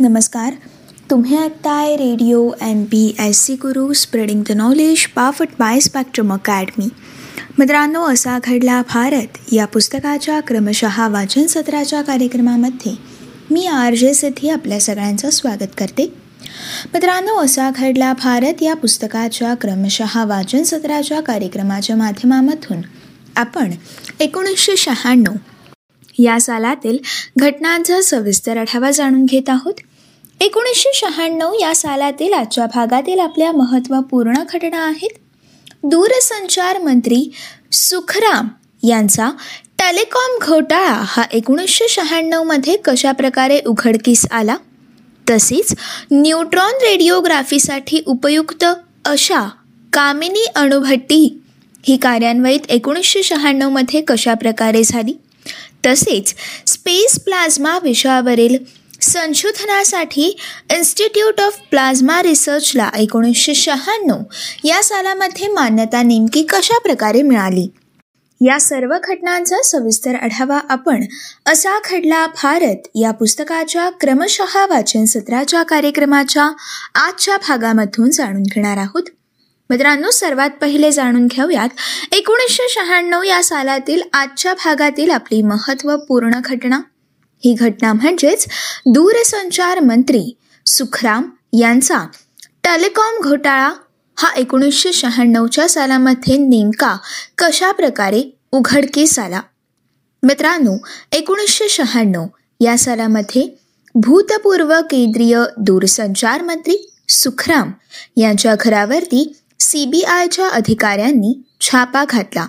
नमस्कार. तुम्ही ऐकताय radio M P S C Guru spreading the knowledge powered by spectrum academy. मित्रांनो असा घडला भारत या पुस्तकाच्या क्रमशः वाचन सत्राच्या कार्यक्रमामध्ये. मी आर जे सिद्धी आपल्या सगळ्यांचं स्वागत करते. मित्रांनो असा घडला भारत या पुस्तकाच्या क्रमशः वाचन सत्राच्या कार्यक्रमाच्या माध्यमामधून. आपण एकोणीसशे शहाण्णव या सालातील घटनांचा सविस्तर आढावा जाणून घेत आहोत. एकोणीसशे शहाण्णव या सालातील आजच्या भागातील आपल्या महत्त्वपूर्ण घटना आहेत. दूरसंचार मंत्री सुखराम यांचा टेलिकॉम घोटाळा हा एकोणीसशे शहाण्णवमध्ये कशाप्रकारे उघडकीस आला? तसेच न्यूट्रॉन रेडिओग्राफीसाठी उपयुक्त अशा कामिनी अणुभट्टी ही कार्यान्वयित एकोणीसशे शहाण्णवमध्ये कशाप्रकारे झाली? तसेच स्पेस प्लाझ्मा विषयावरील संशोधनासाठी इन्स्टिट्यूट ऑफ प्लाझ्मा रिसर्चला एकोणीसशे शहाण्णव या सालामध्ये मान्यता नेमकी कशा प्रकारे मिळाली? या सर्व घटनांचा सविस्तर आढावा आपण असा घडला भारत या पुस्तकाच्या क्रमशः वाचन सत्राच्या कार्यक्रमाच्या आजच्या भागामधून जाणून घेणार आहोत. मित्रांनो सर्वात पहिले जाणून घेऊयात एकोणीसशे शहाण्णव या सालातील आजच्या भागातील आपली महत्त्वपूर्ण घटना. ही घटना म्हणजेच दूरसंचार मंत्री सुखराम यांचा. टेलिकॉम घोटाळा हा एकोणीसशे शहाण्णवच्या सालामध्ये नेमका कशा प्रकारे उघडकीस आला? मित्रांनो एकोणीसशे शहाण्णव या सालामध्ये भूतपूर्व केंद्रीय दूरसंचार मंत्री सुखराम यांच्या घरावरती सी बी आयच्या अधिकाऱ्यांनी छापा घातला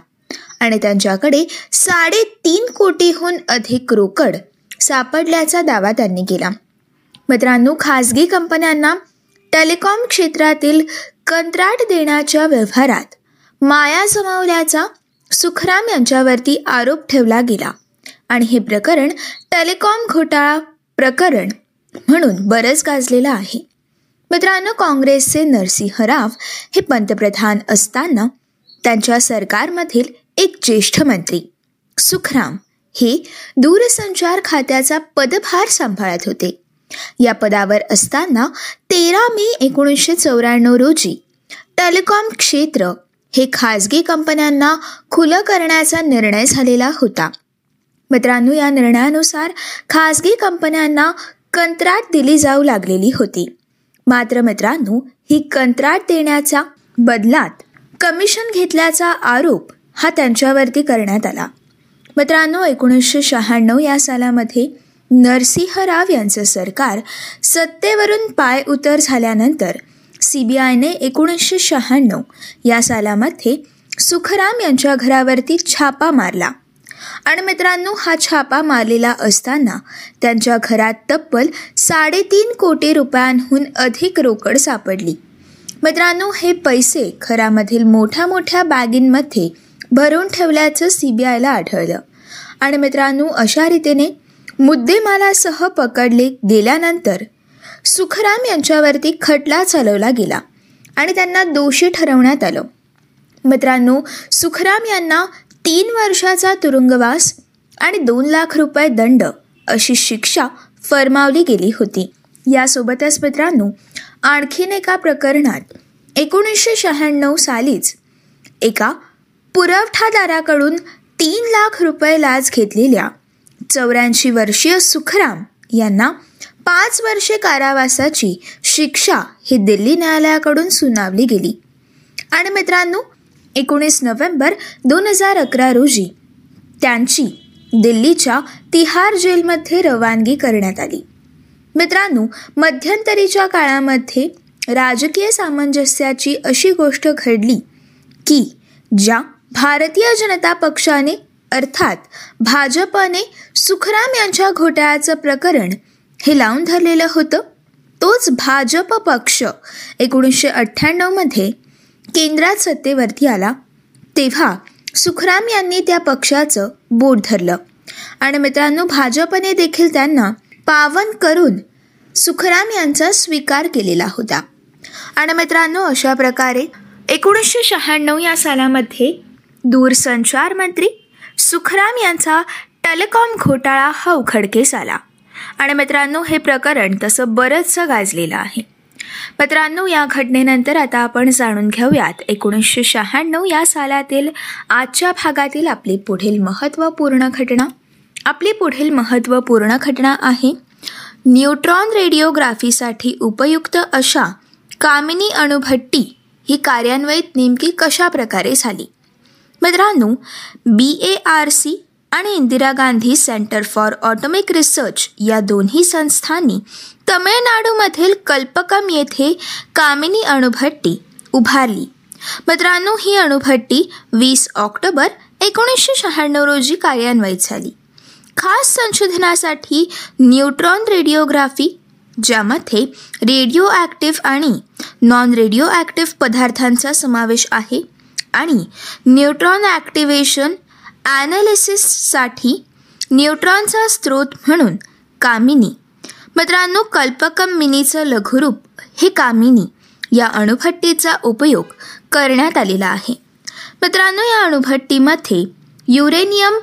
आणि त्यांच्याकडे साडेतीन कोटीहून अधिक रोकड सापडल्याचा दावा त्यांनी केला. मित्रांनो खाजगी कंपन्यांना टेलिकॉम क्षेत्रातील कंत्राट देण्याच्या व्यवहारात माया जमावल्याचा सुखराम यांच्यावरती आरोप ठेवला गेला आणि हे प्रकरण टेलिकॉम घोटाळा प्रकरण म्हणून बरंच गाजलेलं आहे. मित्रांनो काँग्रेसचे नरसिंह राव हे पंतप्रधान असताना त्यांच्या सरकारमधील एक ज्येष्ठ मंत्री सुखराम हे दूरसंचार खात्याचा पदभार सांभाळत होते. या पदावर असताना तेरा मे एकोणीसशे चौऱ्याण्णव रोजी टेलिकॉम क्षेत्र हे खाजगी कंपन्यांना खुलं करण्याचा निर्णय झालेला होता. मित्रांनो या निर्णयानुसार खाजगी कंपन्यांना कंत्राट दिली जाऊ लागलेली होती. मात्र मित्रांनो ही कंत्राट देण्याच्या बदलात कमिशन घेतल्याचा आरोप हा त्यांच्यावरती करण्यात आला. मित्रांनो एकोणीसशे शहाण्णव या सालामध्ये नरसिंह राव यांचं सरकार सत्तेवरून पाय उतर झाल्यानंतर सी बी आयने एकोणीसशे शहाण्णव या सालामध्ये सुखराम यांच्या घरावरती छापा मारला. आणि मित्रांनो हा छापा मारलेला असताना त्यांच्या घरात तब्बल साडेतीन कोटी रुपयांहून अधिक रोकड सापडली. मित्रांनो हे पैसे घरामधील मोठ्या मोठ्या बॅगींमध्ये भरून ठेवल्याचं सी बी आयला आढळलं. आणि मित्रांनो अशा रीतीने मुद्देमालासह पकडले गेल्यानंतर सुखराम यांच्यावरती खटला चालवला गेला आणि त्यांना दोषी ठरवण्यात आलं. मित्रांनो सुखराम यांना तीन वर्षाचा तुरुंगवास आणि दोन लाख रुपये दंड अशी शिक्षा फरमावली गेली होती. यासोबतच मित्रांनो आणखीन एका प्रकरणात एकोणीसशे शहाण्णव सालीच एका पुरवठादाराकडून तीन लाख रुपये लाच घेतलेल्या चौऱ्याऐंशी वर्षीय सुखराम यांना पाच वर्षे कारावासाची शिक्षा ही दिल्ली न्यायालयाकडून सुनावली गेली. आणि मित्रांनो एकोणीस नोव्हेंबर दोन हजार अकरा रोजी त्यांची दिल्लीच्या तिहार जेलमध्ये रवानगी करण्यात आली. मित्रांनो मध्यंतरीच्या काळामध्ये राजकीय सामंजस्याची अशी गोष्ट घडली की ज्या भारतीय जनता पक्षाने अर्थात भाजपने सुखराम यांच्या घोटाळ्याचं प्रकरण हे लावून धरलेलं होतं तोच भाजप पक्ष एकोणीसशे अठ्ठ्याण्णवमध्ये केंद्रात सत्तेवरती आला तेव्हा सुखराम यांनी त्या पक्षाचं बोट धरलं. आणि मित्रांनो भाजपने देखील त्यांना पावन करून सुखराम यांचा स्वीकार केलेला होता. आणि मित्रांनो अशा प्रकारे एकोणीसशे शहाण्णव या सालामध्ये दूरसंचार मंत्री सुखराम यांचा टेलिकॉम घोटाळा हा उघडकीस आला. आणि मित्रांनो हे प्रकरण तसं बरंचसं गाजलेलं आहे. मित्रांनो या घटनेनंतर आता आपण जाणून घेऊयात. एकोणीसशे शहाण्णव या सालातील आजच्या भागातील आपली पुढील महत्त्वपूर्ण घटना. आपली पुढील महत्त्वपूर्ण घटना आहे न्यूट्रॉन रेडिओग्राफीसाठी उपयुक्त अशा कामिनी अणुभट्टी ही कार्यान्वित नेमकी कशा प्रकारे झाली? मित्रांनो बी ए आर सी आणि Indira Gandhi centre for atomic research या दोन्ही संस्थांनी तमिळनाडूमधील कल्पकम येथे कामिनी अणुभट्टी उभारली. मित्रांनो ही अणुभट्टी वीस ऑक्टोबर एकोणीसशे शहाण्णव रोजी कार्यान्वित झाली. खास संशोधनासाठी न्यूट्रॉन रेडिओग्राफी ज्यामध्ये रेडिओ ॲक्टिव्ह आणि नॉन रेडिओ ॲक्टिव्ह पदार्थांचा समावेश आहे आणि न्यूट्रॉन ॲक्टिवेशन ॲनालिसिससाठी न्यूट्रॉनचा स्रोत म्हणून कामिनी मित्रांनो कल्पकम मिनीचं लघुरूप हे कामिनी या अणुभट्टीचा उपयोग करण्यात आलेला आहे. मित्रांनो या अणुभट्टीमध्ये युरेनियम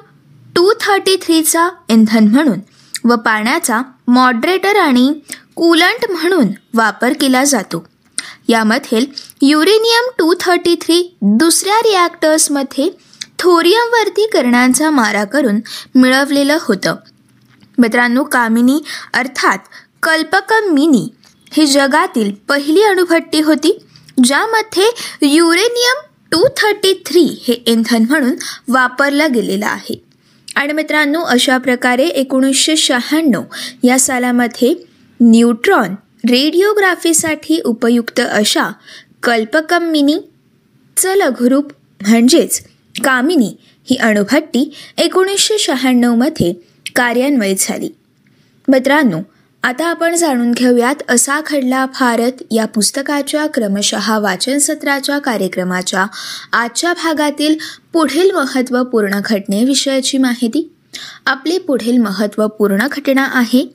टू थर्टी थ्रीचा इंधन म्हणून व पाण्याचा मॉडरेटर आणि कूलंट म्हणून वापर केला जातो. यामधील युरेनियम टू थर्टी थ्री दुसऱ्या रिॲक्टर्समध्ये थोरियमवरती करणांचा मारा करून मिळवलेलं होतं. मित्रांनो कामिनी अर्थात कल्पकमिनी ही जगातील पहिली अणुभट्टी होती ज्यामध्ये युरेनियम टू थर्टी थ्री हे इंधन म्हणून वापरलं गेलेलं आहे. आणि मित्रांनो अशा प्रकारे एकोणीसशे शहाण्णव या सालामध्ये न्यूट्रॉन रेडिओग्राफीसाठी उपयुक्त अशा कल्पकमिनीचं लघुरूप म्हणजेच कामिनी ही अणुभट्टी एकोणीसशे शहाण्णवमध्ये कार्यान्वित झाली. मित्रांनो आता आपण जाणून घेऊयात असा घडला भारत या पुस्तकाच्या क्रमशः वाचन सत्राच्या कार्यक्रमाच्या आजच्या भागातील पुढील महत्त्वपूर्ण घटनेविषयाची माहिती. आपली पुढील महत्त्वपूर्ण घटना आहे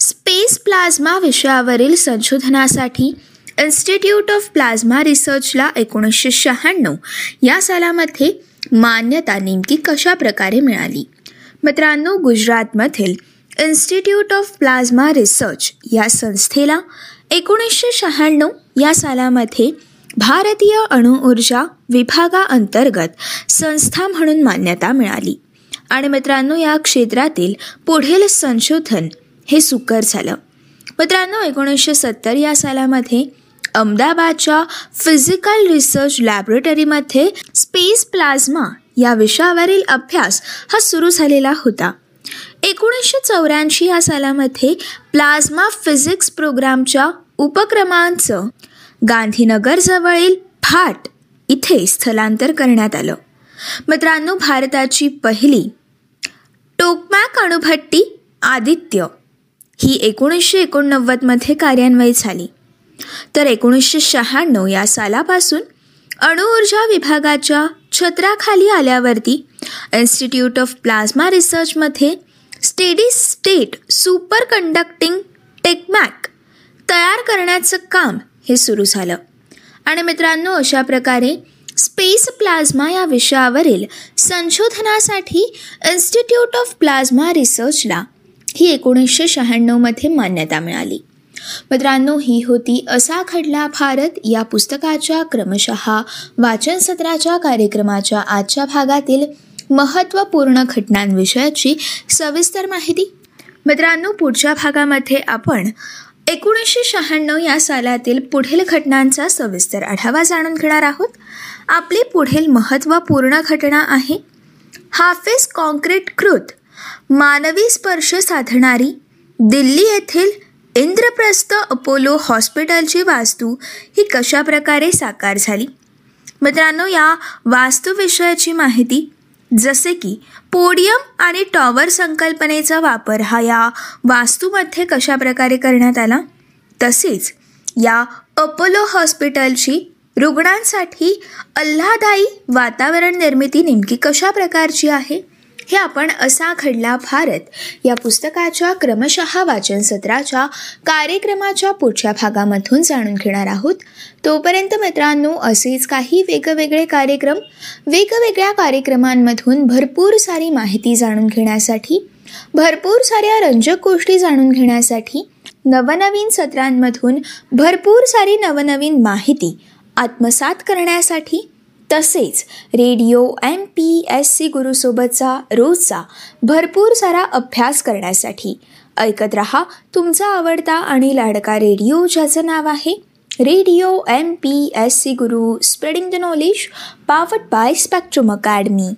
स्पेस प्लाझ्मा विषयावरील संशोधनासाठी इन्स्टिट्यूट ऑफ प्लाझ्मा रिसर्चला एकोणीसशे शहाण्णव या सालामध्ये मान्यता नेमकी कशा प्रकारे मिळाली? मित्रांनो गुजरातमधील इन्स्टिट्यूट ऑफ प्लाझ्मा रिसर्च या संस्थेला एकोणीसशे शहाण्णव या सालामध्ये भारतीय अणुऊर्जा विभागाअंतर्गत संस्था म्हणून मान्यता मिळाली. आणि मित्रांनो या क्षेत्रातील पुढील संशोधन हे सुकर झालं. मित्रांनो एकोणीसशे सत्तर या सालामध्ये अहमदाबादच्या फिजिकल रिसर्च लॅबोरेटरीमध्ये स्पेस प्लाझ्मा या विषयावरील अभ्यास हा सुरू झालेला होता. एकोणीसशे चौऱ्याऐंशी या सालामध्ये प्लाझ्मा फिजिक्स प्रोग्रामच्या उपक्रमांचं गांधीनगरजवळील भाट इथे स्थलांतर करण्यात आलं. मित्रांनो भारताची पहिली टोकमॅक अणुभट्टी आदित्य ही एकोणीसशे एकोणनव्वदमध्ये कार्यान्वित झाली. तर एकोणीसशे शहाण्णव या सालापासून अणुऊर्जा विभागाच्या छत्राखाली आल्यावरती इन्स्टिट्यूट ऑफ प्लाझ्मा रिसर्चमध्ये steady state superconducting tokamak तयार करण्याचं काम हे सुरू झालं. आणि मित्रांनो अशा प्रकारे स्पेस प्लाझ्मा या विषयावरील संशोधनासाठी इन्स्टिट्यूट ऑफ प्लाझ्मा रिसर्चला ही एकोणीसशे शहाण्णवमध्ये मान्यता मिळाली. मित्रांनो ही होती असा खडला भारत या पुस्तकाच्या क्रमशः वाचन सत्राच्या कार्यक्रमाच्या आजच्या भागातील महत्त्वपूर्ण घटनांविषयाची सविस्तर माहिती. मित्रांनो पुढच्या भागामध्ये आपण एकोणीसशे शहाण्णव या सालातील पुढील घटनांचा सविस्तर आढावा जाणून घेणार आहोत. आपली पुढील महत्त्वपूर्ण घटना आहे हाफिज कॉन्क्रीट कृत मानवी स्पर्श साधणारी दिल्ली येथील इंद्रप्रस्थ अपोलो हॉस्पिटलची वास्तू ही कशा प्रकारे साकार झाली? मित्रांनो या वास्तूविषयाची माहिती जसे की पोडियम आणि टॉवर संकल्पनेचा वापर हा या वास्तूमध्ये कशा प्रकारे करण्यात आला? तसेच या अपोलो हॉस्पिटलची रुग्णांसाठी आल्हादायी वातावरण निर्मिती नेमकी कशा प्रकारची आहे? हे आपण असा घडला भारत या पुस्तकाच्या क्रमशः वाचन सत्राच्या कार्यक्रमाच्या पुढच्या भागामधून जाणून घेणार आहोत. तोपर्यंत मित्रांनो असेच काही वेगवेगळे कार्यक्रम वेगवेगळ्या कार्यक्रमांमधून भरपूर सारी माहिती जाणून घेण्यासाठी भरपूर साऱ्या रंजक गोष्टी जाणून घेण्यासाठी नवनवीन सत्रांमधून भरपूर सारी नवनवीन माहिती आत्मसात करण्यासाठी तसेच radio M P S C गुरुसोबतचा रोजचा भरपूर सारा अभ्यास करण्यासाठी. ऐकत रहा तुमचा आवडता आणि लाडका रेडिओ ज्याचं नाव आहे radio M P S C Guru spreading the knowledge powered by spectrum academy.